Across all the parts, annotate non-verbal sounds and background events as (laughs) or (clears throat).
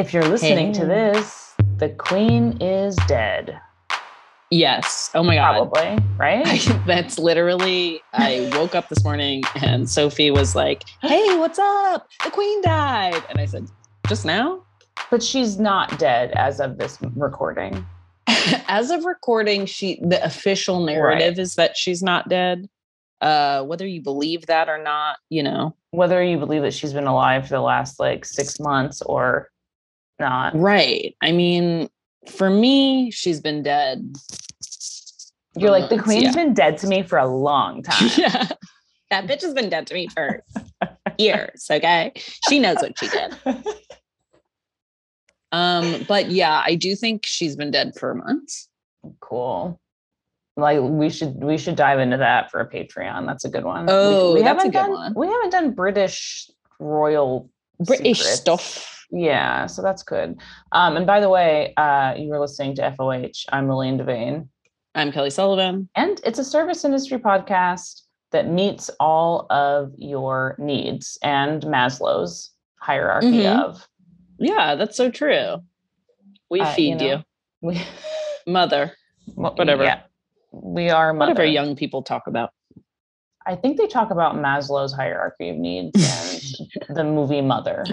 If you're listening to this, the queen is dead. Yes. Oh my God. Probably, right? (laughs) That's literally, I woke up this morning and Sophie was like, Hey, what's up? The queen died. And I said, Just now? but she's not dead as of this recording. (laughs) As of recording, she the official narrative is that she's not dead. Uh, whether you believe that or not, you know. Whether you believe that she's been alive for the last like six months or not. Right. I mean, for me, she's been dead. You're like, the queen's yeah. been dead to me for a long (laughs) time. yeah. That bitch has been dead to me for (laughs) years. Okay. She knows what she did. (laughs) Um, but yeah, I do think she's been dead for months. cool. Like we should we should dive into that for a Patreon. That's a good one. We- Oh, we, that's a haven't good done one. we haven't done British royal British secrets. stuff. Yeah, so that's good. Um, and by the way, uh, you were listening to FOH. I'm Lillian Devane, I'm Kelly Sullivan. and it's a service industry podcast that meets all of your needs and Maslow's hierarchy Mhm. of. Yeah, that's so true. We Uh, you feed know, you, We, (laughs) mother, Whatever. Yeah, we are mother. whatever young people talk about. I think they talk about Maslow's hierarchy of needs and (laughs) the movie Mother.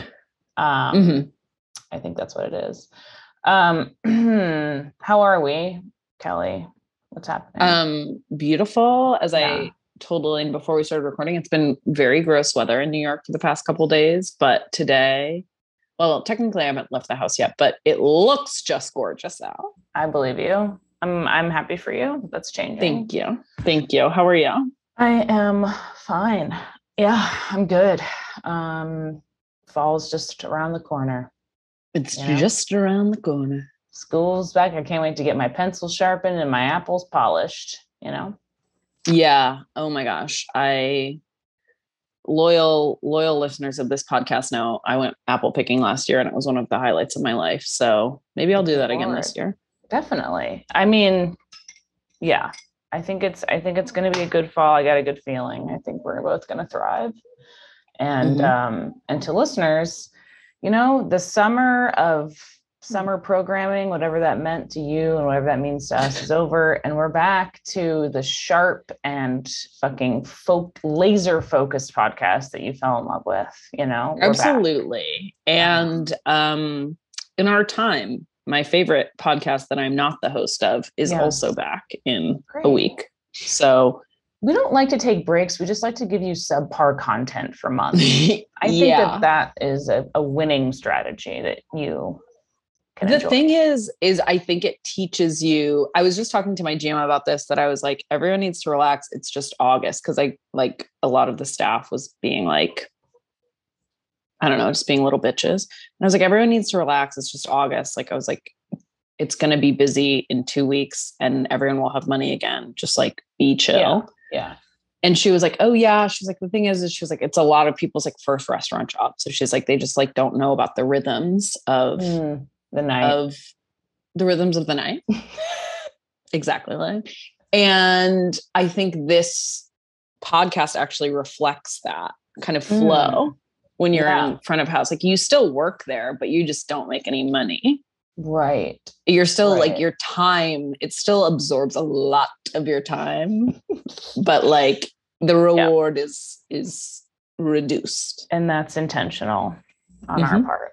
Um, Mhm. I think that's what it is. Um, (clears throat) how are we, Kelly? What's happening? Um, beautiful. As Yeah. I told Lillian before we started recording, it's been very gross weather in New York for the past couple days, but today, well, technically I haven't left the house yet, but it looks just gorgeous out. I believe you. I'm I'm happy for you. That's changing. Thank you. Thank you. How are you? I am fine. Yeah, I'm good. Um, fall's just around the corner. It's You know? just around the corner. School's back. I can't wait to get my pencils sharpened and my apples polished. You know. Yeah. Oh my gosh. I loyal loyal listeners of this podcast know I went apple picking last year and it was one of the highlights of my life. So maybe I'll do that again this year. Definitely. I mean, yeah. I think it's I think it's going to be a good fall. I got a good feeling. I think we're both going to thrive. And Mhm. um and to listeners, you know, the summer of summer programming, whatever that meant to you and whatever that means to us is (laughs) over and we're back to the sharp and fucking folk laser focused podcast that you fell in love with, you know. We're back. Absolutely. And um in our time, my favorite podcast that I'm not the host of is Yeah. also back in a week. So We don't like to take breaks. We just like to give you subpar content for months. (laughs) I think that that is a, a winning strategy that you can the enjoy. thing is is i think it teaches you i was just talking to my gm about this that i was like everyone needs to relax it's just august because i like a lot of the staff was being like i don't know just being little bitches and i was like everyone needs to relax it's just august like i was like it's going to be busy in two weeks and everyone will have money again just like be chill yeah. And she was like oh yeah she's like the thing is, is she was like it's a lot of people's like first restaurant job so she's like they just like don't know about the rhythms of Mm, the night. of the rhythms of the night. (laughs) exactly. Like, and I think this podcast actually reflects that kind of Mm. flow when you're Yeah. in front of house. Like you still work there, but you just don't make any money. Right. You're still Right. like your time, it still absorbs a lot of your time, (laughs) but like the reward is is reduced. And that's intentional on our Mhm. part.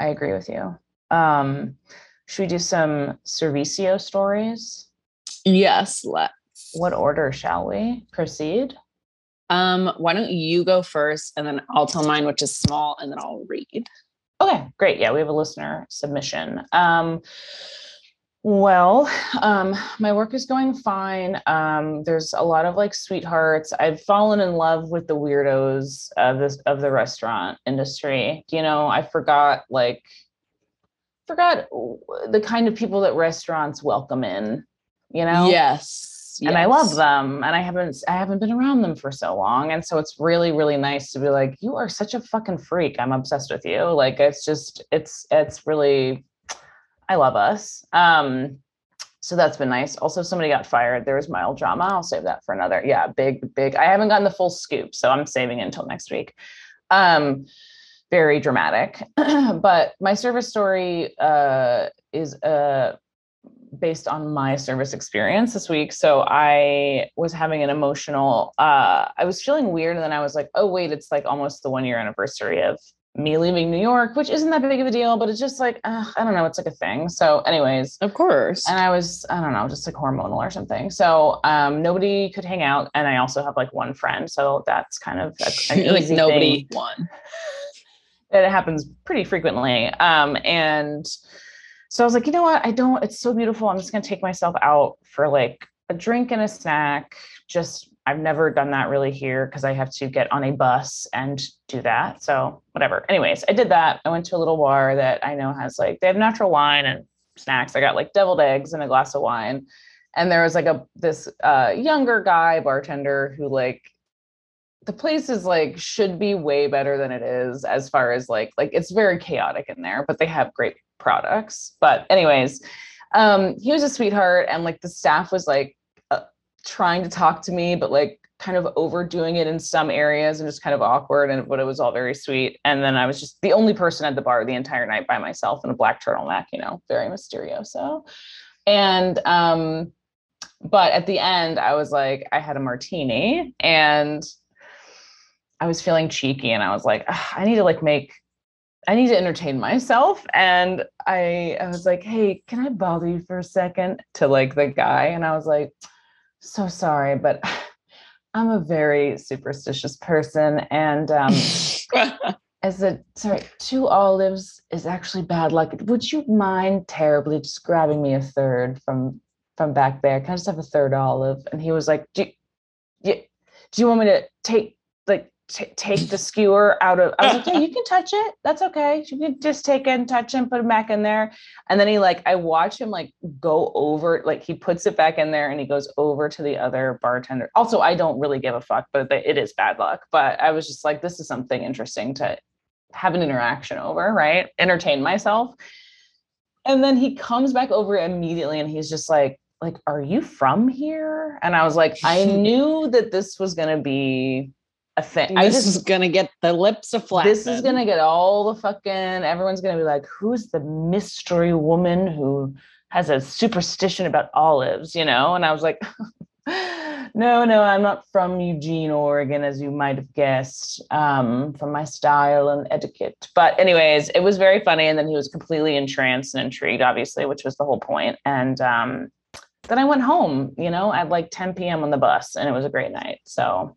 I agree with you. Um, should we do some servicio stories? Yes, let's. What order shall we proceed? um why don't you go first and then I'll tell mine which is small and then I'll read. Okay, great. Yeah, we have a listener submission. Um, well, um, my work is going fine. Um, there's a lot of like sweethearts. I've fallen in love with the weirdos of this of the restaurant industry. You know, I forgot like forgot the kind of people that restaurants welcome in. You know, Yes. And I love them and I haven't I haven't been around them for so long and so it's really really nice to be like you are such a fucking freak I'm obsessed with you like it's just it's it's really I love us um so that's been nice also somebody got fired there was mild drama I'll save that for another yeah big big I haven't gotten the full scoop so I'm saving it until next week um very dramatic. (clears throat) but my service story uh, is uh, based on my service experience this week. So I was having an emotional, uh, I was feeling weird. And then I was like, oh, wait, it's like almost the one year anniversary of me leaving New York, which isn't that big of a deal, but it's just like, uh, I don't know, it's like a thing. So, anyways, of course. And I was, I don't know, just like hormonal or something. So, um, nobody could hang out. And I also have like one friend. So that's kind of a, (laughs) like nobody one. It happens pretty frequently. Um, and so I was like, you know what? I don't, it's so beautiful. I'm just going to take myself out for like a drink and a snack. Just, I've never done that really here because I have to get on a bus and do that. So whatever. Anyways, I did that. I went to a little bar that I know has like, they have natural wine and snacks. I got like deviled eggs and a glass of wine. And there was like a, this uh, younger guy bartender who like, the place is like should be way better than it is as far as like like it's very chaotic in there but they have great products. But anyways, um, he was a sweetheart, and like the staff was like uh, trying to talk to me, but like kind of overdoing it in some areas and just kind of awkward. And but it was all very sweet. And then I was just the only person at the bar the entire night by myself in a black turtleneck, you know, very mysterioso. And um, but at the end, I was like, I had a martini and I was feeling cheeky and I was like, I need to like make I need to entertain myself. And I, I was like, hey, can I bother you for a second to like the guy? And I was like, so sorry, but (sighs) I'm a very superstitious person. And um, (laughs) as a sorry, two olives is actually bad luck. Would you mind terribly just grabbing me a third from from back there? Can I just have a third olive? And he was like, do you, do you want me to take t- take the skewer out of. I was like, yeah, you can (laughs) touch it. That's okay. You can just take it and touch it put it back in there. And then he like, I watch him like go over, like he puts it back in there and he goes over to the other bartender. Also, I don't really give a fuck, but it is bad luck. But I was just like, this is something interesting to have an interaction over, right? Entertain myself. And then he comes back over immediately and he's just like, like, are you from here? And I was like, I (laughs) knew that this was going to be a thing. This just, is gonna get the lips aflame. This is gonna get all the fucking. Everyone's gonna be like, "Who's the mystery woman who has a superstition about olives?" You know? And I was like, (laughs) "No, no, I'm not from Eugene, Oregon, as you might have guessed, um, from my style and etiquette." But anyways, it was very funny, and then he was completely entranced and intrigued, obviously, which was the whole point. And um, then I went home, you know, at like 10 p.m. on the bus, and it was a great night. So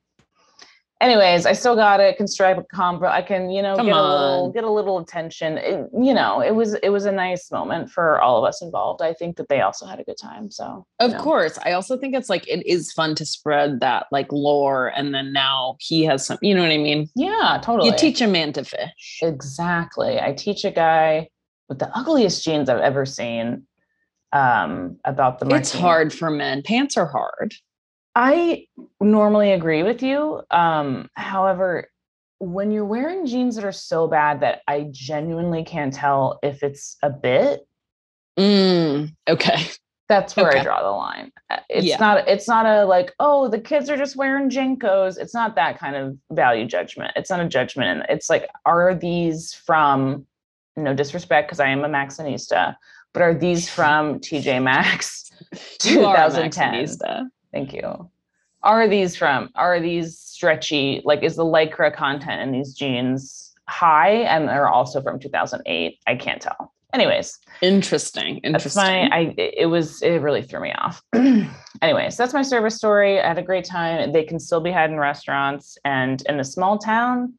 anyways, I still got it. Can strike a combo. I can, you know, Come get on. a little get a little attention. It, you know, it was it was a nice moment for all of us involved. I think that they also had a good time. So of know. course, I also think it's like it is fun to spread that like lore, and then now he has some. You know what I mean? Yeah, totally. You teach a man to fish. Exactly. I teach a guy with the ugliest jeans I've ever seen um about the it's hard for men pants are hard I normally agree with you. Um, however, when you're wearing jeans that are so bad that I genuinely can't tell if it's a bit. Mm, okay. That's where okay. I draw the line. Uh, it's yeah. not it's not a like, oh, the kids are just wearing JNCOs. It's not that kind of value judgment. It's not a judgment. And it's like, are these from no disrespect, because I am a Maxxinista, but are these from TJ Maxx 2010? Thank you. Are these from, are these stretchy, like is the Lycra content in these jeans high? And they're also from 2008. I can't tell. Anyways. Interesting. Interesting. That's my, I, it was, it really threw me off. (clears throat) Anyways, that's my service story. I had a great time. They can still be had in restaurants and in a small town,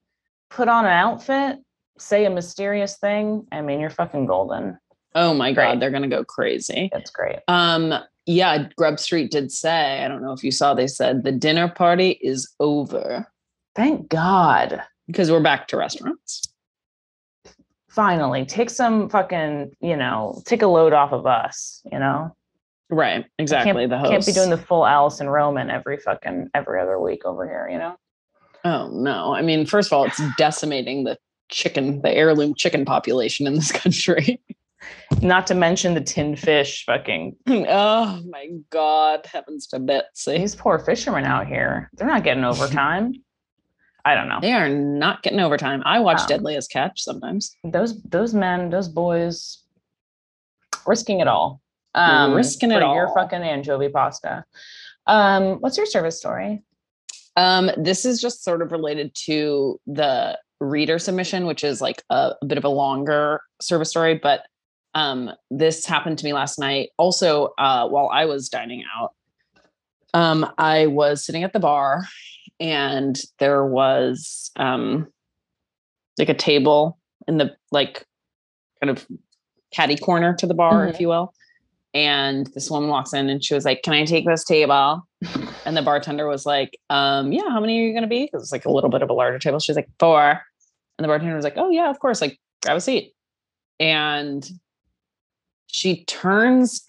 put on an outfit, say a mysterious thing. I mean, you're fucking golden. Oh my God, they're gonna go crazy. That's great. Um, yeah, Grub Street did say, I don't know if you saw, they said the dinner party is over. Thank God. Because we're back to restaurants. Finally, take some fucking, you know, take a load off of us, you know? Right, exactly. The host can't be doing the full Alison Roman every fucking every other week over here, you know? Oh no. I mean, first of all, it's decimating the chicken, the heirloom chicken population in this (laughs) country. Not to mention the tin fish fucking. (clears throat) Oh my God. Heavens to Betsy. These poor fishermen out here, they're not getting overtime. (laughs) I don't know. They are not getting overtime. I watch No. Deadliest Catch sometimes. Those those men, those boys, risking it all. Um, Risking it for Your fucking anchovy pasta. Um, what's your service story? Um, this is just sort of related to the reader submission, which is like a, a bit of a longer service story, but um, this happened to me last night. Also, uh, while I was dining out, um, I was sitting at the bar and there was um, like a table in the like kind of caddy corner to the bar, if you will. And this woman walks in and she was like, Can I take this table? (laughs) And the bartender was like, um, yeah, how many are you gonna be? Because it's like a little bit of a larger table. She's like, four. And the bartender was like, Oh yeah, of course. Like, grab a seat. And she turns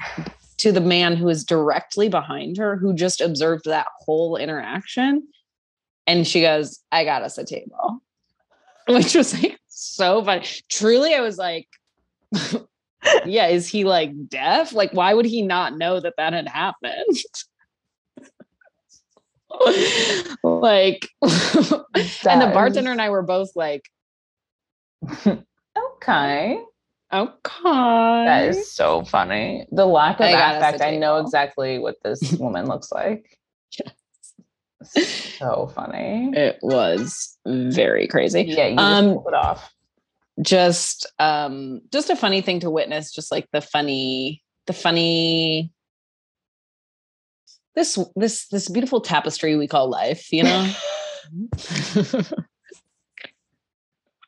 to the man who is directly behind her, who just observed that whole interaction. And she goes, I got us a table. (laughs) Which was like so funny. Truly, I was like, (laughs) yeah, is he like deaf? Like, why would he not know that that had happened? (laughs) like, and the bartender and I were both like, Okay. Okay. That is so funny. The lack of I got us a affect. I know exactly what this (laughs) woman looks like. Yes. So funny. It was very crazy. Yeah, you just Um, pulled it off. Just, um, just a funny thing to witness. Just like the funny, the funny. This this this beautiful tapestry we call life, you know.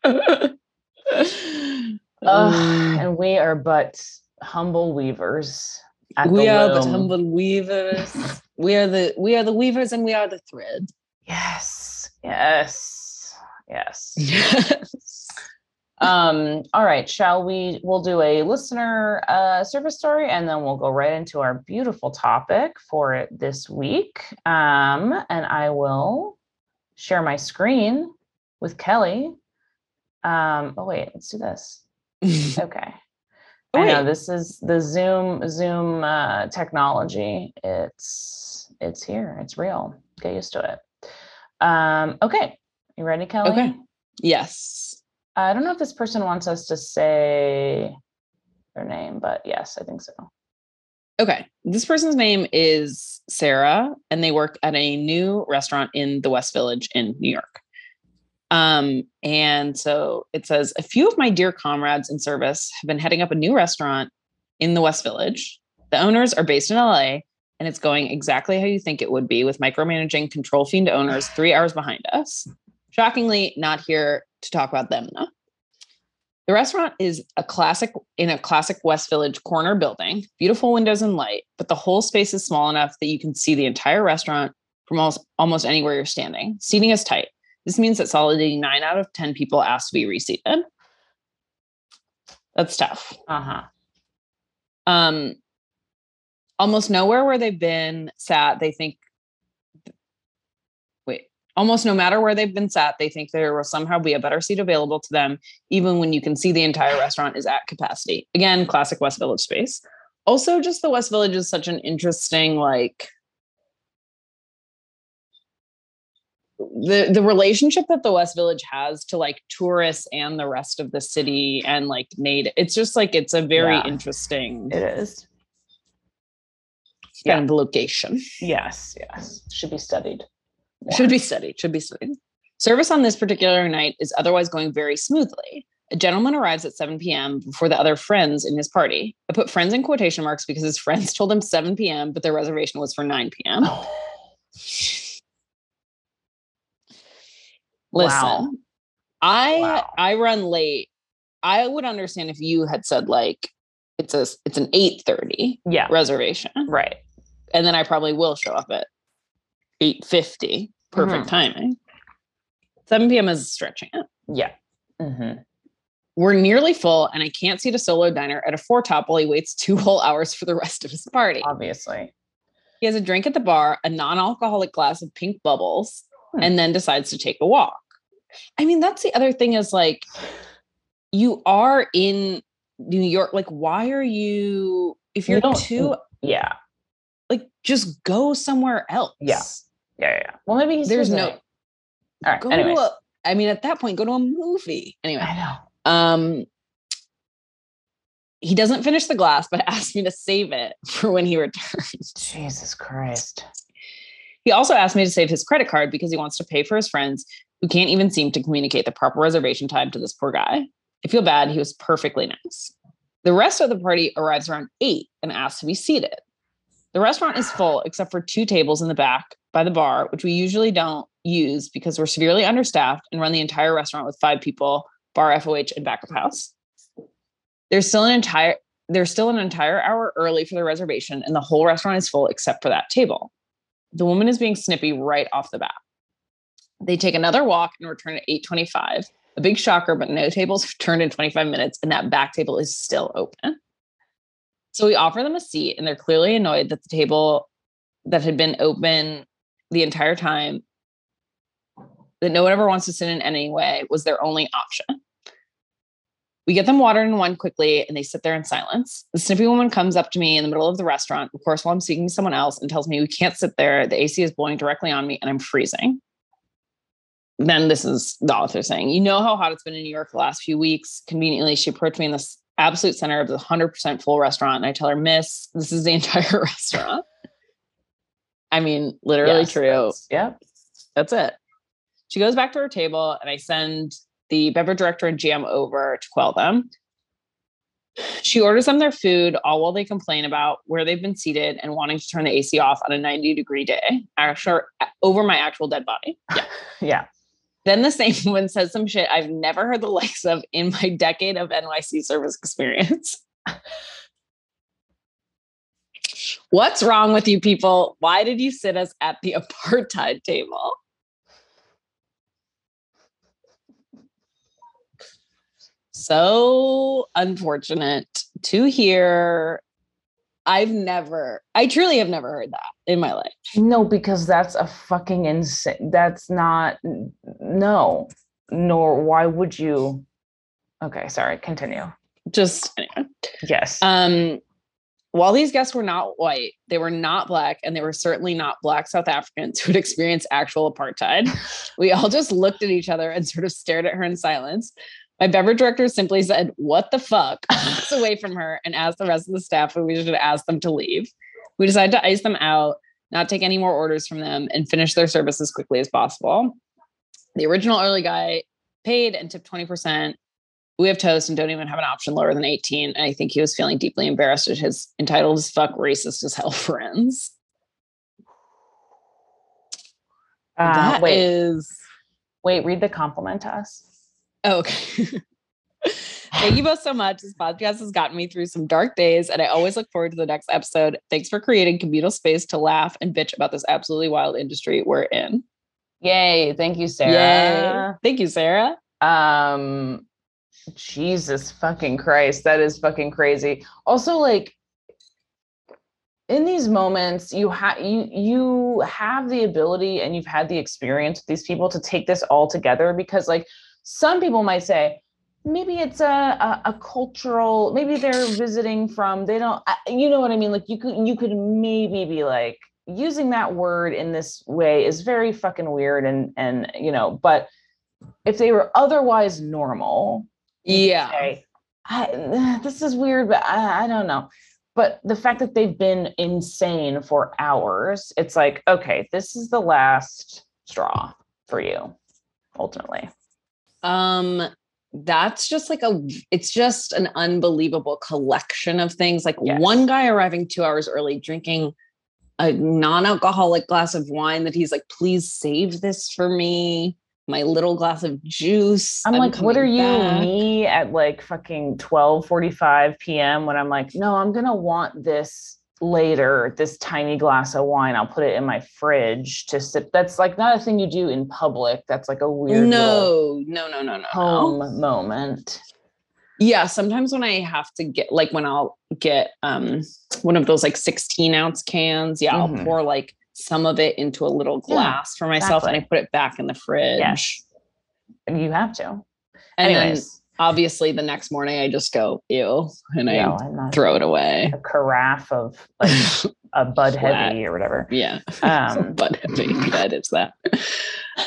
(laughs) (laughs) Ugh, Um, and we are but humble weavers. We are the loom. humble weavers. we are the we are the weavers, and we are the thread. Yes. Yes. Yes. (laughs) Yes. um, all right. Shall we we'll do a listener uh service story and then we'll go right into our beautiful topic for it this week. Um, and I will share my screen with Kelly. Um, oh wait, let's do this. (laughs) Okay. Oh, I know this is the Zoom Zoom uh, technology. It's it's here. It's real. Get used to it. Um, okay, you ready, Kelly? Okay. Yes. I don't know if this person wants us to say their name, but yes, I think so. Okay. This person's name is Sarah, and they work at a new restaurant in the West Village in New York. Um, and so it says a few of my dear comrades in service have been heading up a new restaurant in the West Village. The owners are based in LA, and it's going exactly how you think it would be with micromanaging control fiend owners three hours behind us. Shockingly, not here to talk about them though. The restaurant is a classic in a classic West Village corner building, beautiful windows and light, but the whole space is small enough that you can see the entire restaurant from almost, almost anywhere you're standing. Seating is tight. This means that solidly nine out of 10 people asked to be reseated. That's tough. Uh huh. Um, almost nowhere where they've been sat, they think. Wait, almost no matter where they've been sat, they think there will somehow be a better seat available to them, even when you can see the entire restaurant is at capacity. Again, classic West Village space. Also, just the West Village is such an interesting, like, the the relationship that the West Village has to like tourists and the rest of the city and like native. It's just like it's a very Yeah. interesting It is. kind of location. Yes. Yes. Should be studied. more. Should be studied. Should be studied. Service on this particular night is otherwise going very smoothly. A gentleman arrives at 7 p.m. before the other friends in his party. I put friends in quotation marks because his (laughs) friends told him 7 p.m., but their reservation was for 9 p.m. Oh. Listen, Wow. I Wow. I run late. I would understand if you had said like it's a it's an 8:30 yeah. reservation. Right. And then I probably will show up at 8:50. Perfect timing. 7 p.m. is stretching it. Yeah. hmm We're nearly full, and I can't seat a solo diner at a four top while he waits two whole hours for the rest of his party. Obviously. He has a drink at the bar, a non alcoholic glass of pink bubbles, Hmm. and then decides to take a walk. I mean, that's the other thing is like, you are in New York. Like, why are you, if You you're don't- too, Yeah. like, just go somewhere else. Yeah. Yeah. Yeah. Well, maybe he's There's no-. All right. Go anyways. to a, I mean, at that point, go to a movie. Anyway, I know. um, he doesn't finish the glass, but (laughs) asks me to save it for when he returns. Jesus Christ. He also asked me to save his credit card because he wants to pay for his friends who can't even seem to communicate the proper reservation time to this poor guy. I feel bad. He was perfectly nice. The rest of the party arrives around eight and asks to be seated. The restaurant is full except for two tables in the back by the bar, which we usually don't use because we're severely understaffed and run the entire restaurant with five people, bar FOH and backup house. There's still an entire there's still an entire hour early for the reservation, and the whole restaurant is full except for that table. The woman is being snippy right off the bat. They take another walk and return at 8:25. A big shocker, but no tables have turned in 25 minutes, and that back table is still open. So we offer them a seat, and they're clearly annoyed that the table that had been open the entire time, that no one ever wants to sit in anyway, was their only option. We get them water and wine quickly, and they sit there in silence. The snippy woman comes up to me in the middle of the restaurant, of course, while I'm speaking to someone else, and tells me we can't sit there. The AC is blowing directly on me, and I'm freezing. Then this is the author saying, You know how hot it's been in New York the last few weeks. Conveniently, she approached me in this absolute center of the 100% full restaurant, and I tell her, Miss, this is the (laughs) entire restaurant. I mean, literally Yes, true. that's- Yep. That's it. She goes back to her table, and I send the beverage director and GM over to quell them. She orders them their food, all while they complain about where they've been seated and wanting to turn the AC off on a 90 degree day, actually, over my actual dead body. (laughs) Yeah. Yeah. Then the same (laughs) woman says some shit I've never heard the likes of in my decade of NYC service experience. What's wrong with you people? Why did you sit us at the (laughs) apartheid table? So unfortunate to hear. I've never, I truly have never heard that in my life. No, because that's a fucking insane. That's not, no, nor why would you? Okay, sorry, continue. Just anyway. Yes. Um, while these guests were not white, they were not black, and they were certainly not black South Africans who had experienced actual apartheid. (laughs) we all just looked at each other and sort of stared at her in silence. My beverage director simply said, What the fuck? (laughs) Away from her and asked the rest of the staff if we should ask them to leave. We decided to ice them out, not take any more orders from them, and finish their service as quickly as possible. The original early guy paid and tipped 20%. We have toast and don't even have an option lower than 18. And I think he was feeling deeply embarrassed at his entitled as fuck, racist as hell (laughs) friends. Uh, That wait, is wait, read the compliment to us. Oh, okay. (laughs) Thank you both so much. This podcast has gotten me through some dark days, and I always look forward to the next episode. Thanks for creating communal space to laugh and bitch about this absolutely wild industry we're in. Yay. Thank you, Yay. Sarah. Thank you, Sarah. Um, Jesus fucking Christ. That is fucking crazy. Also, like, in these moments you have you you have the ability and you've had the experience with these people to take this all together because like some people might say maybe it's a, a, a cultural maybe they're visiting from they don't you know what i mean? Like you could you could maybe be like using that word in this way is very fucking weird and and you know but if they were otherwise normal Yeah. say, (sighs) this is weird but I, I don't know. But the fact that they've been insane for hours it's like okay this is the last straw for you ultimately Um, that's just like a it's just an unbelievable collection of things. Like Yes. one guy arriving two hours early, drinking a non-alcoholic glass of wine that he's like, please save this for me. My little glass of juice. i'm, like what are you back." me at like fucking 12 45 p.m when i'm like no i'm gonna want this later this tiny glass of wine i'll put it in my fridge to sip that's like not a thing you do in public that's like a weird No, no, no, no, no, no. home moment Yeah, sometimes when I have to get like when I'll get um one of those like 16 ounce cans, yeah, Mhm. I'll pour like some of it into a little Yeah, glass for myself and I put it back in the fridge. Yes. you have to And then anyways obviously the next morning I just go ew and I throw it away. a carafe of like a (laughs) Bud Heavy or whatever. Yeah. (laughs) Um, but heavy. That is that.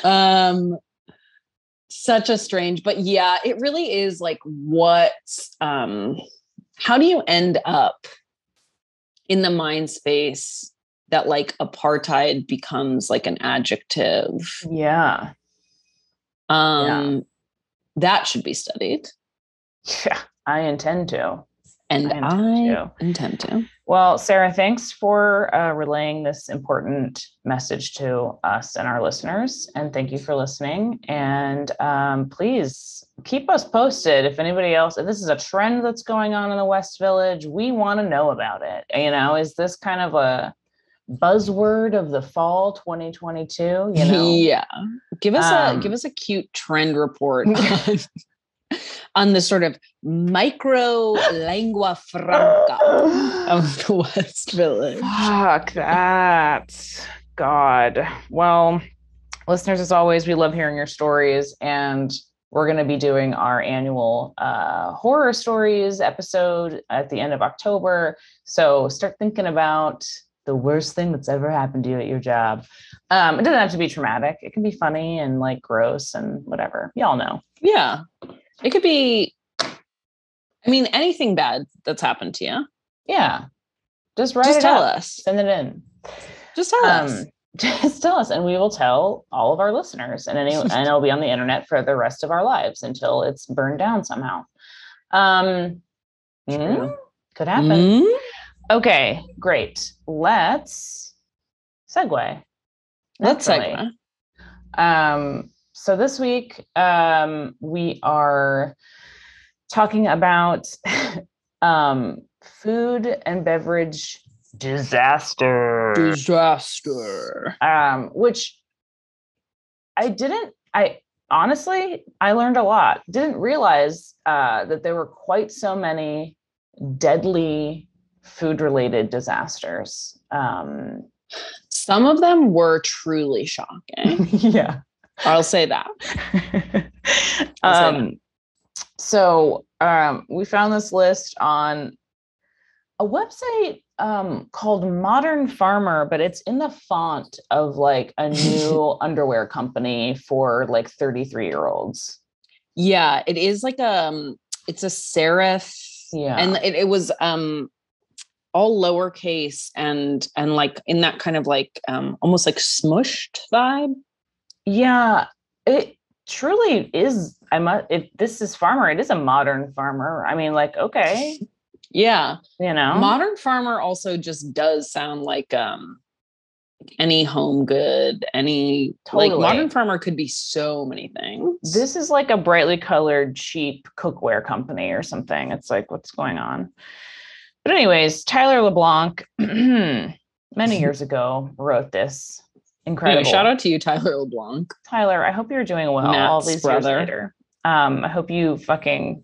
Um such a strange, but yeah, it really is like what um how do you end up in the mind space that like apartheid becomes like an adjective? Yeah. Um that should be studied. Yeah. I intend to. And I I intend to. intend to. Well, Sarah, thanks for uh, relaying this important message to us and our listeners. And thank you for listening. And um, please keep us posted if anybody else, if this is a trend that's going on in the West Village, we want to know about it. You know, is this kind of a buzzword of the fall 2022? You know? Yeah. Give us Um, a give us a cute trend report (laughs) on, on the sort of micro lingua franca of (gasps) the West Village. Fuck that. God. Well, listeners, as always, we love hearing your stories. And we're going to be doing our annual uh, horror stories episode at the end of October. So start thinking about the worst thing that's ever happened to you at your job. Um, it doesn't have to be traumatic, it can be funny and like gross and whatever. Y'all know. Yeah. It could be I mean anything bad that's happened to you. Yeah. Just write Just it tell up. us. Send it in. Just tell us. um, (laughs) just tell us and we will tell all of our listeners and any (laughs) and it'll be on the internet for the rest of our lives until it's burned down somehow um mm, could happen Mm? Okay great let's segue Let's segue. um so this week um we are talking about (laughs) um food and beverage disaster Disaster. um, which I didn't. I honestly, I learned a lot. Didn't realize uh, that there were quite so many deadly food-related disasters. Um, Some of them were truly shocking. (laughs) yeah. I'll say that. (laughs) I'll say um, so um, we found this list on a website um, called Modern Farmer, but it's in the font of like a (laughs) new underwear company for like 33 year olds. Yeah, it is like um it's a serif Yeah. and it, it was um all lowercase and and like in that kind of like um almost like smushed vibe. yeah, it truly is. I must, if this is farmer, it is a modern farmer. I mean, like, okay, Yeah. you know, Modern farmer also just does sound like um any home good, any like modern farmer could be so many things. this is like a brightly colored cheap cookware company or something it's like what's going on but anyways tyler leblanc (clears throat) many (laughs) years ago wrote this. Incredible. Anyway, shout out to you, Tyler LeBlanc. tyler i hope you're doing well all these brother. years later. Um, i hope you fucking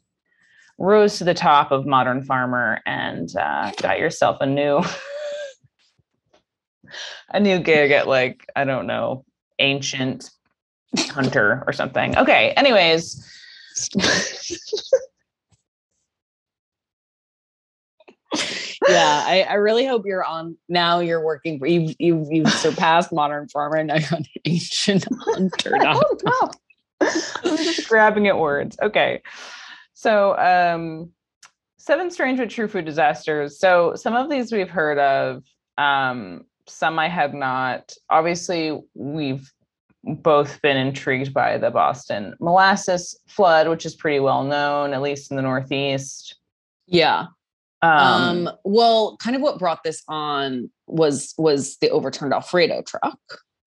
rose to the top of modern farmer and uh, got yourself a new (laughs) a new gig at like i don't know ancient hunter or something. Okay anyways (laughs) yeah, I, I really hope you're on now. You're working for you've you've, you've surpassed modern farmer and now you're on ancient hunter. (laughs) Oh, no. I'm just grabbing at words. Okay. So, um, seven strange but true food disasters. So, some of these we've heard of, um, some I had not. Obviously, we've both been intrigued by the Boston molasses flood, which is pretty well known, at least in the Northeast. Yeah. Um, Um, well, kind of what brought this on was was the overturned Alfredo truck.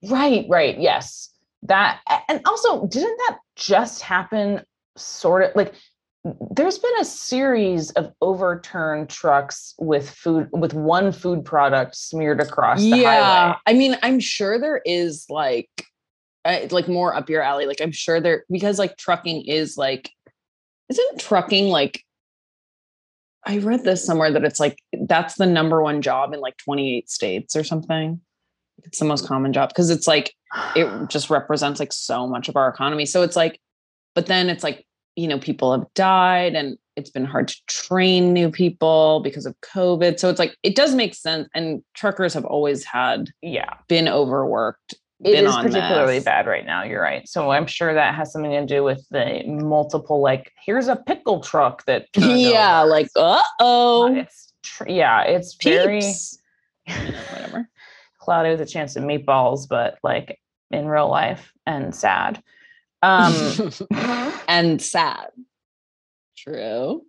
Right, right. Yes. That and also didn't that just happen sort of like there's been a series of overturned trucks with food with one food product smeared across the highway. I mean, I'm sure there is like uh, like more up your alley. Like I'm sure there because like trucking is like isn't trucking like I read this somewhere that it's like that's the number one job in like 28 states or something. It's the most mm. common job because it's like it (sighs) just represents like so much of our economy. So it's like, but then it's like, you know, people have died and it's been hard to train new people because of COVID. So it's like, it does make sense. And truckers have always had Yeah. been overworked It been is on particularly bad right now. You're right. So I'm sure that has something to do with the multiple, like, here's a pickle truck that. (laughs) Yeah, over. like uh oh, it's tr- yeah, it's very (laughs) whatever. cloudy with a chance of meatballs, but like in real life and sad. Um, (laughs) and sad. True.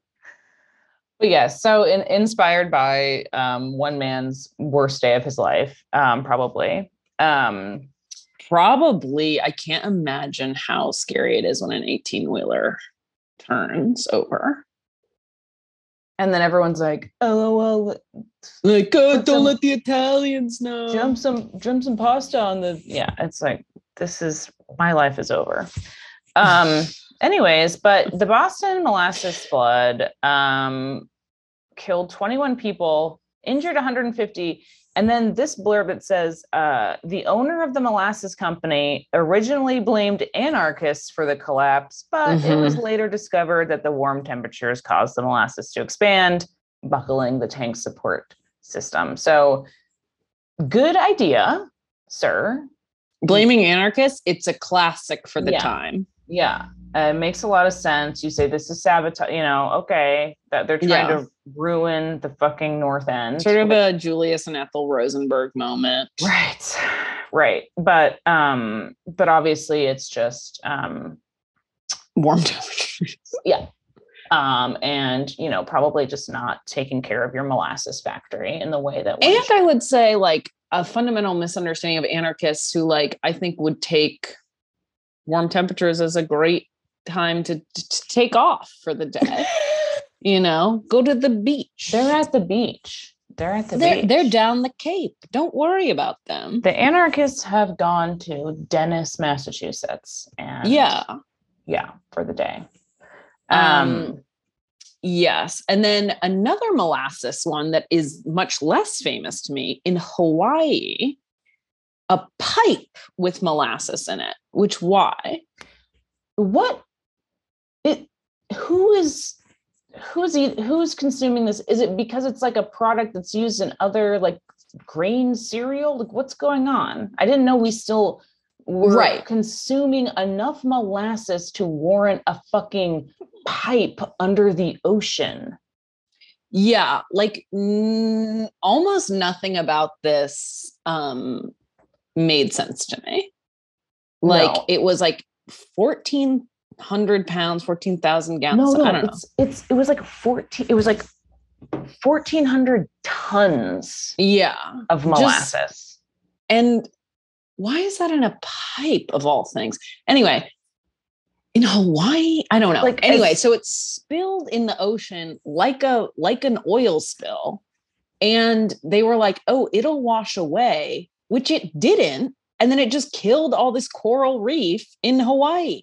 but yeah, so in, inspired by um, one man's worst day of his life, um, probably. Um, Probably, I can't imagine how scary it is when an 18 wheeler turns over. and then everyone's like, "Oh well, Like, oh, don't some- let the Italians know. jump some jump some pasta on the yeah." It's like this is my life is over. Um, (laughs) anyways, but the Boston molasses flood um, killed 21 people, injured 150. And then this blurb that says uh, the owner of the molasses company originally blamed anarchists for the collapse, but it was later discovered that the warm temperatures caused the molasses to expand, buckling the tank support system. So, good idea, sir. Blaming anarchists, it's a classic for the Yeah. time. Yeah, uh, it makes a lot of sense. You say this is sabotage, you know, okay, that they're trying Yeah. to ruin the fucking North End. Sort of a Julius and Ethel Rosenberg moment. right, right. But um, but obviously it's just um, Warm (laughs) temperatures. um, and you know, probably just not taking care of your molasses factory in the way that And should. I would say like a fundamental misunderstanding of anarchists who like I think would take warm temperatures as a great time to, to take off for the day. (laughs) you know, go to the beach. they're at the beach. They're at the they're, beach. they're down the Cape. Don't worry about them. The anarchists have gone to Dennis, Massachusetts, and Yeah. yeah, for the day. Um, yes. And then another molasses one that is much less famous to me in Hawaii, a pipe with molasses in it. Which why? what it who is who's eat, who's consuming this is it because it's like a product that's used in other like grain cereal like what's going on i didn't know we still were Right. consuming enough molasses to warrant a fucking pipe under the ocean Yeah, like mm, almost nothing about this um made sense to me. Like No. it was like 1400 pounds, 14,000 gallons. no no I don't know. it's it's it was like 14 it was like 1400 tons Yeah. of Just- molasses And why is that in a pipe of all things? Anyway, in Hawaii, I don't know. Like, anyway, so it spilled in the ocean like a like an oil spill. And they were like, "Oh, it'll wash away," which it didn't. And then it just killed all this coral reef in Hawaii.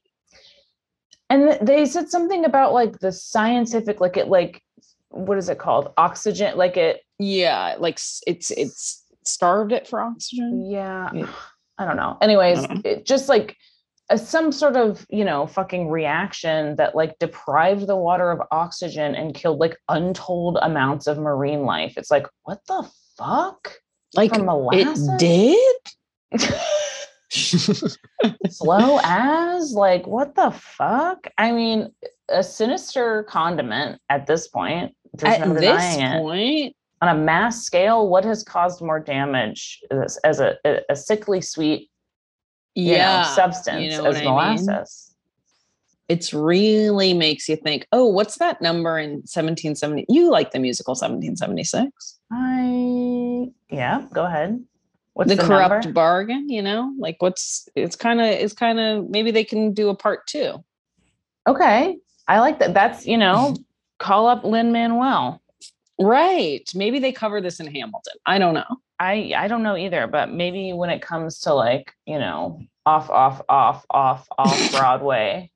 And they said something about like the scientific like it like what is it called? Oxygen like it Yeah, like it's it's starved it for oxygen. yeah. Yeah. i don't know. Anyways it just like a, some sort of you know fucking reaction that like deprived the water of oxygen and killed like untold amounts of marine life. It's like what the fuck? Like it did. (laughs) (laughs) slow as like what the fuck i mean a sinister condiment at this point there's At no this denying it point, on a mass scale what has caused more damage as, as a, a, a sickly sweet yeah, know, substance you know as what I mean? molasses it's really makes you think, oh, what's that number in 1770? You like the musical 1776? i yeah go ahead what's the, the, corrupt number? bargain, you know? Like what's it's kind of it's kind of maybe they can do a part two. okay i like that that's you know (laughs) call up Lin-Manuel Right. Maybe they cover this in Hamilton. I don't know. I I don't know either, but maybe when it comes to like, you know, off, off, off, off, off (laughs) Broadway,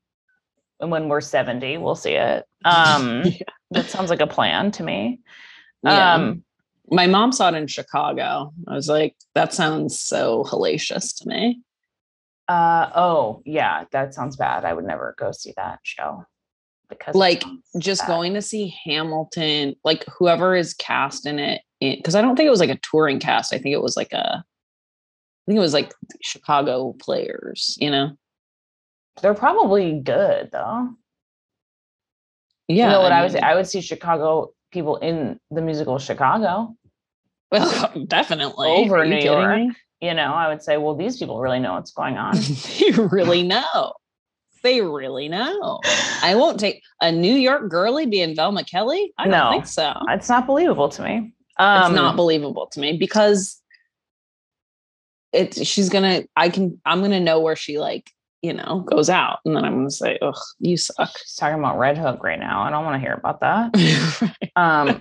and when we're 70, we'll see it. (laughs) Um Yeah. that sounds like a plan to me. Yeah. Um My mom saw it in Chicago. I was like, that sounds so hellacious to me. uh oh yeah, that sounds bad. I would never go see that show because Like, Just bad. going to see Hamilton, like whoever is cast in it, because I don't think it was like a touring cast. I think it was like a, I think it was like Chicago players, you know? They're probably good though. Yeah. you know what I, would say? mean, I would see Chicago people in the musical Chicago. Well, (laughs) definitely. Over New York. me? You know, I would say, well, these people really know what's going on. (laughs) they really know. They really know. I won't take a New York girly being Velma Kelly. I don't No. think so. it's not believable to me. Um, it's not believable to me because it's she's gonna I can I'm gonna know where she like, you know, goes out. And then I'm gonna say, ugh, you suck. She's talking about Red Hook right now. I don't want to hear about that. (laughs) Um, (laughs)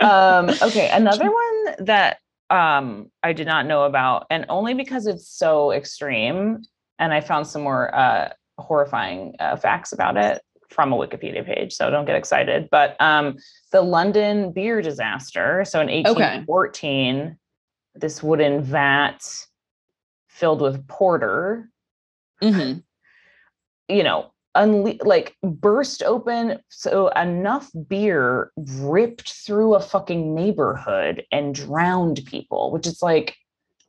um, okay, another one that um, I did not know about, and only because it's so extreme, and I found some more uh, horrifying uh, facts about it from a Wikipedia page. So don't get excited. But um, the London beer disaster. So in 1814, this wooden vat filled with porter Mhm. you know, unle- like burst open so enough beer ripped through a fucking neighborhood and drowned people, which is like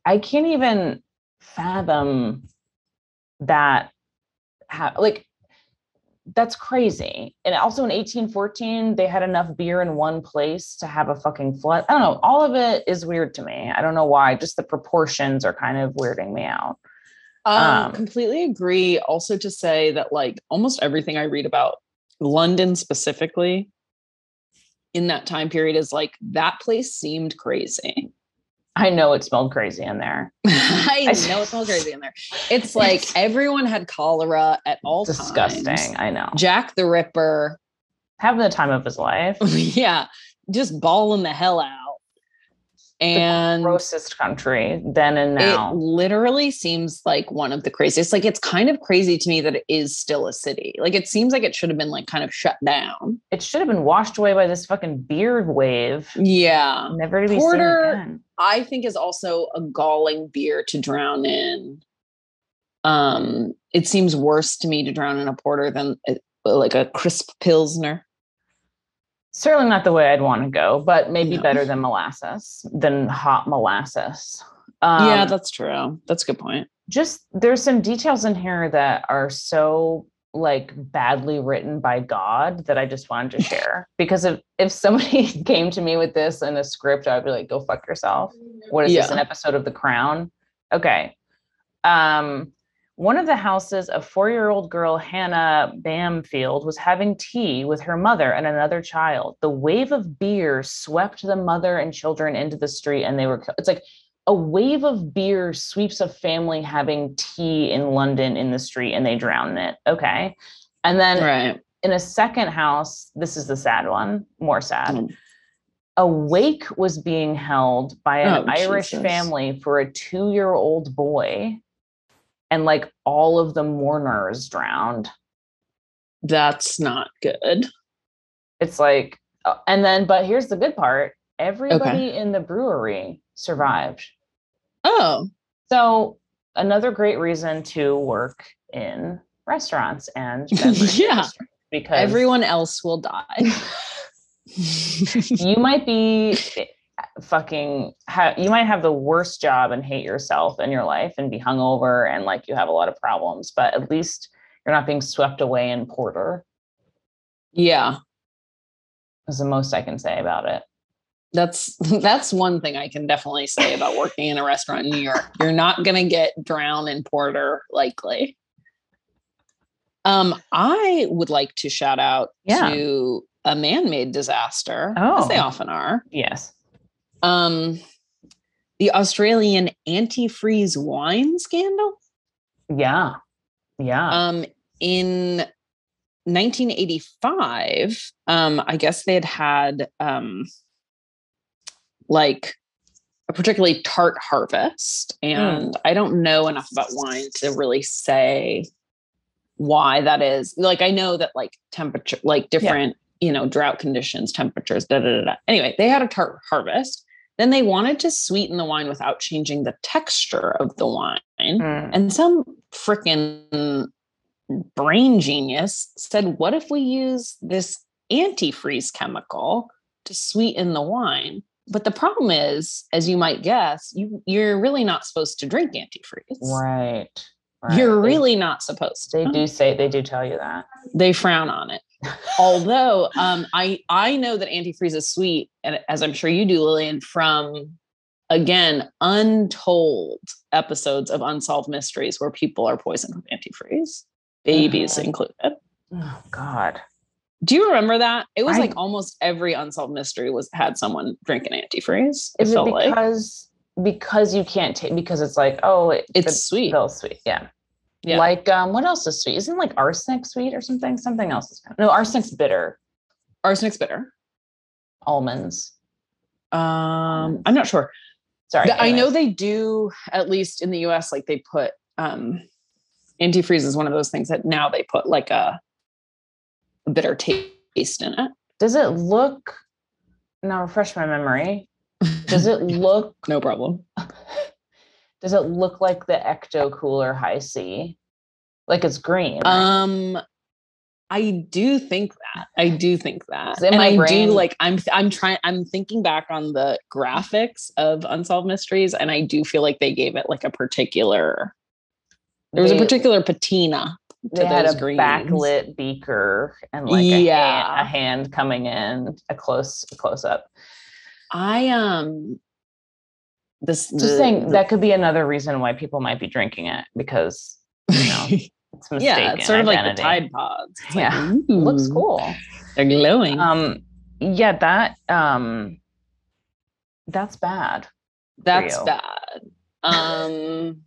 I can't even fathom that ha- like that's crazy. And also in 1814, they had enough beer in one place to have a fucking flood. I don't know. All of it is weird to me. I don't know why. Just the proportions are kind of weirding me out. Um, Um, completely agree. Also, to say that like almost everything I read about London specifically in that time period is like that place seemed crazy. I know it smelled crazy in there. (laughs) I know it smells crazy in there. (laughs) It's like everyone had cholera at all times. Disgusting. times. I know. Jack the Ripper, Having the time of his life. (laughs) yeah, just balling the hell out. And the Grossest country then and now. it literally seems like one of the craziest. Like it's kind of crazy to me that it is still a city. Like it seems like it should have been like kind of shut down. It should have been washed away by this fucking beard wave. Yeah. Never to be Porter- seen again. I think is also a galling beer to drown in. Um, it seems worse to me to drown in a porter than uh, like a crisp pilsner. Certainly not the way I'd want to go, but maybe No. better than molasses, than hot molasses. yeah, Um, that's true. That's a good point. just there's some details in here that are so like badly written by God that I just wanted to (laughs) share. Because if if somebody (laughs) came to me with this in a script, I'd be like, "Go fuck yourself." What is this? An episode of The Crown? Okay. Um, one of the houses, a four-year-old girl, Hannah Bamfield, was having tea with her mother and another child. The wave of beer swept the mother and children into the street, and they were. It's like a wave of beer sweeps a family having tea in London in the street, and they drown in it. Okay, and then Right. in a second house, this is the sad one, more sad. Mm. A wake was being held by an Oh, Irish Jesus. family for a two year old boy, and like all of the mourners drowned. That's not good. It's like, uh, and then, but here's the good part everybody in the brewery survived. Oh, So, another great reason to work in restaurants and (laughs) Yeah. because everyone else will die. (laughs) you might be (laughs) fucking ha- you might have the worst job and hate yourself in your life and be hungover and like you have a lot of problems but at least you're not being swept away in porter yeah. is the most i can say about it That's (laughs) that's one thing I can definitely say about working in a restaurant in New York. You're not gonna get drowned in porter likely. Um, I would like to shout out Yeah. to a man-made disaster, oh. as they often are. yes Um, the Australian antifreeze wine scandal. yeah yeah Um, in 1985, um, I guess they had had um, like a particularly tart harvest, and I don't know enough about wine to really say why that is. Like, I know that like temperature, like different, you know, drought conditions, temperatures, da da da. da. Anyway, they had a tart harvest. Then they wanted to sweeten the wine without changing the texture of the wine. Mm. And some freaking brain genius said, What if we use this antifreeze chemical to sweeten the wine? but the problem is, as you might guess, you you're really not supposed to drink antifreeze. Right. right. You're They- really not supposed to. They do say they do tell you that. They frown on it. Although um, I I know that antifreeze is sweet, and as I'm sure you do, Lillian, from again untold episodes of unsolved mysteries where people are poisoned with antifreeze, babies Mhm. included. Oh God. Do you remember that? It was I- like almost every unsolved mystery was had someone drink an antifreeze. It Is it felt like because because you can't take because it's like oh it, it's the sweet. pill sweet yeah. Yeah. Like um what else is sweet? Isn't like arsenic sweet or something? Something else is no arsenic's bitter. Arsenic's bitter. Almonds. Um, I'm not sure. Sorry. The- I know they do, at least in the US, like they put um antifreeze is one of those things that now they put like a, a bitter taste in it. Does it look now refresh my memory? (laughs) Does it look No problem. Does it look like the ecto cooler Hi-C? Like it's green. Um I do think that. I do think that And I brain- do like I'm I'm trying I'm thinking back on the graphics of Unsolved Mysteries and I do feel like they gave it like a particular there was a particular patina to they had a greens. backlit beaker and like a, hand, a hand coming in a close a close up. I um this Just the- saying the- that could be another reason why people might be drinking it because you know (laughs) it's mistaken. yeah, it's sort of like the. Tide Pods. It's Yeah. like, Looks cool. They're glowing. Um, yeah, that um, that's bad. That's bad. Um,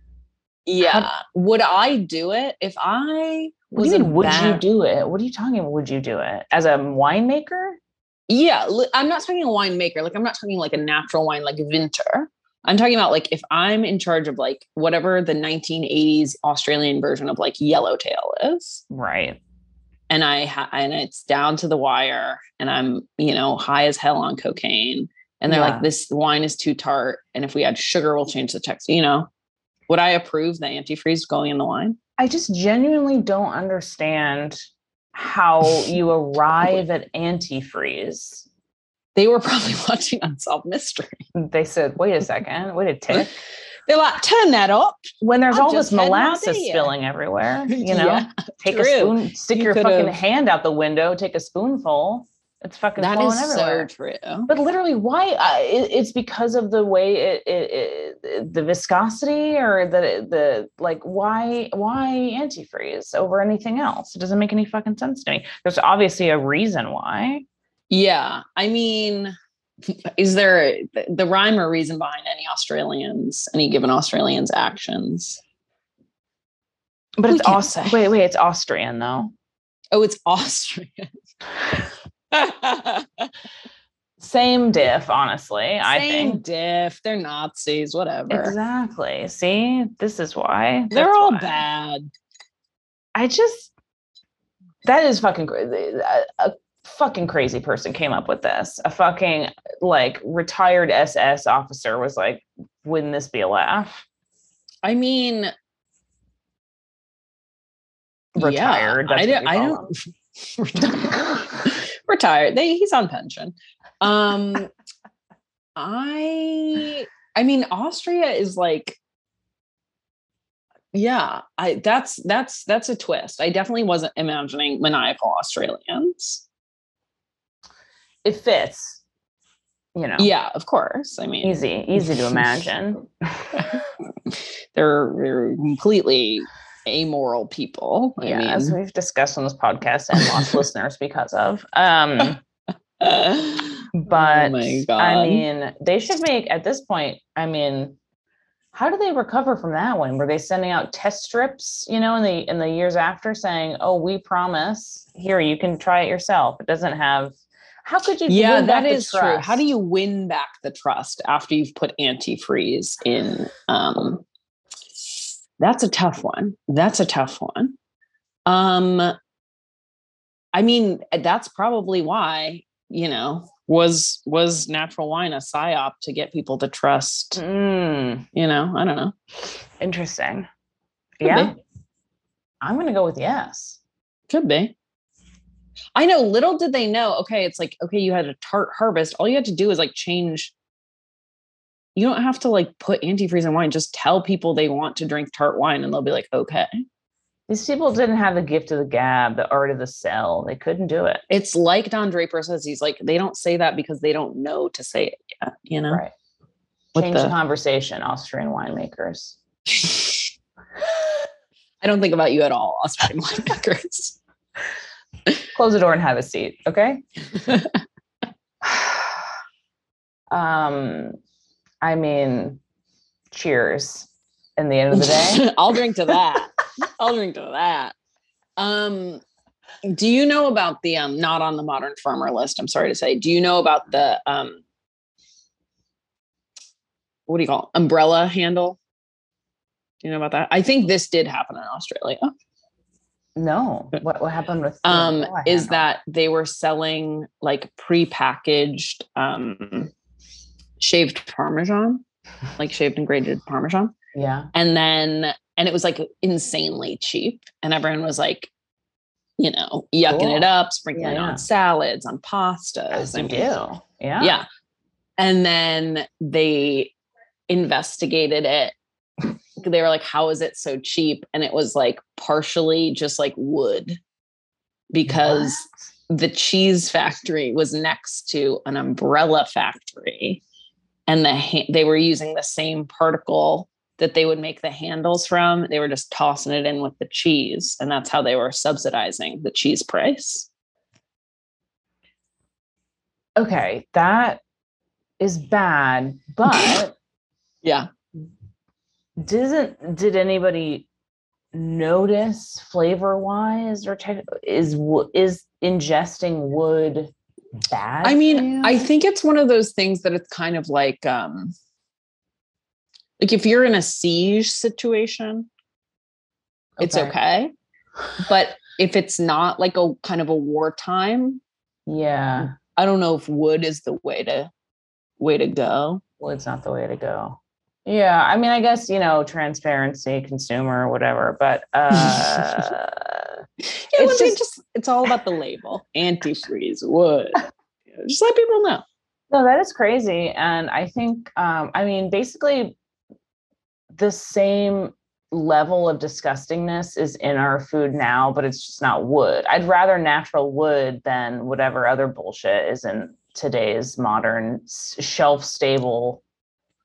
(laughs) yeah. would I do it if I What do you mean, would you do it? What are you talking about? Would you do it as a winemaker? Yeah, I'm not talking a winemaker. Like I'm not talking like a natural wine like Vinter. I'm talking about like if I'm in charge of like whatever the 1980s Australian version of like Yellowtail is. Right. and I ha- and it's down to the wire, and I'm you know high as hell on cocaine, and they're Yeah. like, this wine is too tart, and if we add sugar, we'll change the text. You know, would I approve the antifreeze going in the wine? I just genuinely don't understand how (laughs) you arrive at antifreeze. They were probably (laughs) watching Unsolved Mystery. They said, "Wait a second, wait a tick." (laughs) They're like, turn that up. When there's I all this molasses spilling everywhere, you know, Yeah, take a spoon, stick You your fucking hand out the window, take a spoonful. It's fucking That is everywhere. so true. But literally, why? Uh, it, it's because of the way it, it, it, the viscosity, or the the like. Why why antifreeze over anything else? It doesn't make any fucking sense to me. There's obviously a reason why. Yeah, I mean, is there the- the rhyme or reason behind any Australians, any given Australians' actions? But We it's also wait wait. It's Austrian though. Oh, it's (laughs) Austrian. (laughs) Same diff, honestly. I think diff. They're Nazis, whatever. exactly. See, this is why They're That's all why. bad. I just that is fucking crazy. A, a fucking crazy person came up with this. A fucking like retired SS officer was like, "Wouldn't this be a laugh?" I mean, Retired. Yeah, I, don't. I don't. (laughs) (laughs) retired. They, he's on pension. Um, I. I mean, Austria is like. Yeah, I that's that's that's a twist. I definitely wasn't imagining maniacal Australians. it fits. You know. Yeah, of course. I mean, Easy, easy to imagine. (laughs) they're, they're completely amoral people. I yeah, as we've discussed on this podcast and lost (laughs) listeners because of. Um, but (laughs) oh my god! I mean, they should make at this point. I mean, how do they recover from that one? Were they sending out test strips, you know, in the in the years after, saying, "Oh, we promise, here you can try it yourself." It doesn't have. How could you? yeah, that is true. How do you win back the trust after you've put antifreeze in? Um, that's a tough one. That's a tough one. Um, I mean, that's probably why you know was was natural wine a psyop to get people to trust. Mm, You know, I don't know. interesting. Could yeah, be. I'm gonna go with yes. Could be. I know. Little did they know. Okay, it's like okay, you had a tart harvest. All you had to do is like change. You don't have to like put antifreeze in wine. Just tell people they want to drink tart wine, and they'll be like, okay. These people didn't have the gift of the gab, the art of the sell. They couldn't do it. It's like Don Draper says. He's like, they don't say that because they don't know to say it yet. You know, Right. With Change the the- conversation, Austrian winemakers. (laughs) I don't think about you at all, Australian (laughs) winemakers. Close the door and have a seat. Okay. (laughs) (sighs) um, I mean, cheers. In the end of the day. (laughs) I'll drink to that. I'll drink to that. Um, do you know about the um not on the modern farmer list? I'm sorry to say. Do you know about the um what do you call it? umbrella handle? Do you know about that? I think this did happen in Australia. No. What what happened with Um, is handle? that they were selling like prepackaged um shaved parmesan, like shaved and grated parmesan. yeah. and then and it was like insanely cheap and everyone was like you know yucking Cool. it up sprinkling Yeah, it on salads on pastas As I mean, do. Yeah. yeah and then they investigated it they were like how is it so cheap and it was like partially just like wood because the cheese factory was next to an umbrella factory and the ha- they were using the same particle that they would make the handles from they were just tossing it in with the cheese and that's how they were subsidizing the cheese price. Okay, that is bad, but (laughs) yeah. Didn't did anybody notice flavor wise or tech is is ingesting wood bad? i mean i think it's one of those things that it's kind of like um like if you're in a siege situation it's okay but if it's not like a kind of a wartime Yeah. I don't know if wood is the way to way to go. Well, it's not the way to go. Yeah, I mean, I guess you know, transparency, consumer, whatever. But (laughs) uh, It's it's just, just- it's all about the label. (laughs) Antifreeze, wood. Just let people know. no, that is crazy. And I think, um, I mean, basically, the same level of disgustingness is in our food now, but it's just not wood. I'd rather natural wood than whatever other bullshit is in today's modern shelf stable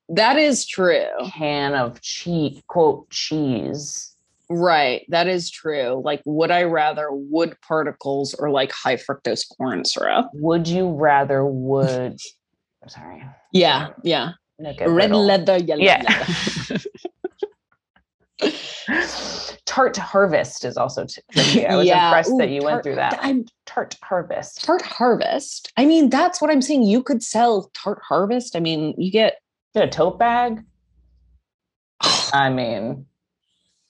That is true. can of cheap quote cheese. Right. That is true. Like, would I rather wood particles or like high fructose corn syrup? Would you rather wood? I'm sorry. Yeah. Yeah. Red Riddle. leather, yellow Yeah. leather. (laughs) Tart harvest is also tricky. I was Yeah. impressed that you tart- went through that. I'm Tart harvest. Tart Harvest. I mean, that's what I'm saying. You could sell Tart Harvest. I mean, you get Get a tote bag. (sighs) I mean,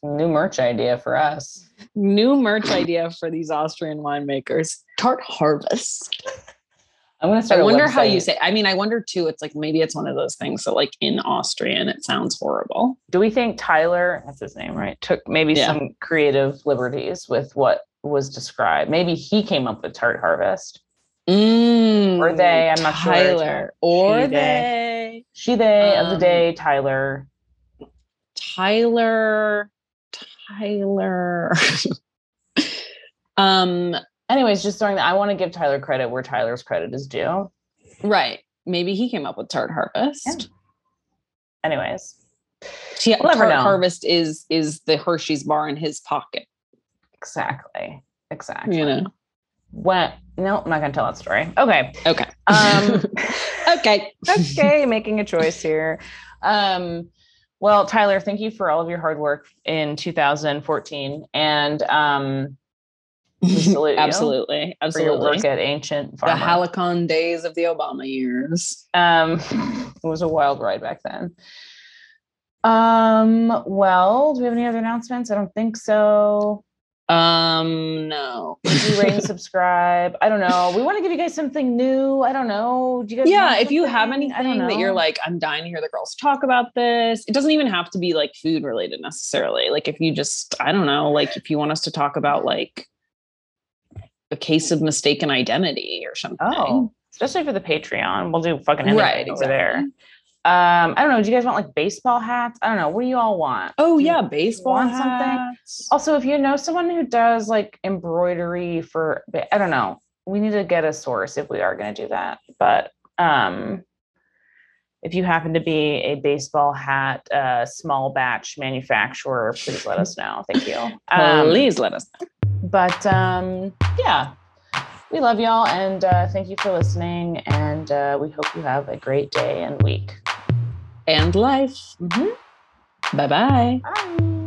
new merch idea for us. new merch idea for these Austrian winemakers. Tart Harvest. I'm gonna start. a wonder how you say. I mean, I wonder too. It's like maybe it's one of those things that, like in Austrian, it sounds horrible. Do we think Tyler? That's his name, right? Took maybe Yeah. some creative liberties with what was described. Maybe he came up with tart harvest. Mm, Or they, I'm not sure. Tyler or She, they. they. She, they of the Um, day. Tyler. Tyler. Tyler. um. Anyways, just throwing that. I want to give Tyler credit where Tyler's credit is due. Right. Maybe he came up with Tart Harvest. Yeah. Anyways, Yeah, We'll Tart. Harvest is is the Hershey's bar in his pocket. exactly, exactly. You know. What no, I'm not gonna tell that story. Okay. Okay. Um, (laughs) okay. (laughs) okay, making a choice here. Um, well, Tyler, thank you for all of your hard work in 2014, and um, (laughs) you Absolutely. for your Absolutely. work at Ancient The Halicon days of the Obama years. um, (laughs) it was a wild ride back then. Um, well, do we have any other announcements? I don't think so. Um, no. Do rate subscribe. I don't know. We want to give you guys something new. I don't know. Do you guys? Yeah, if you have something? I don't anything that you're like, I'm dying to hear the girls talk about this. It doesn't even have to be like food related necessarily. Like if you just, I don't know, like if you want us to talk about like a case of mistaken identity or something. Oh, especially for the Patreon. We'll do fucking anything Right, over there. Um, I don't know. Do you guys want like baseball hats? I don't know. What do you all want? Oh Do yeah, baseball want something? hats. Also, if you know someone who does like embroidery for, I don't know, we need to get a source if we are going to do that. But um, if you happen to be a baseball hat uh, small batch manufacturer, please let us know. Thank you. (laughs) Um, Please let us know. But um, yeah, we love y'all and uh, thank you for listening. And uh, we hope you have a great day and week. And life. Mhm. Bye bye. Bye.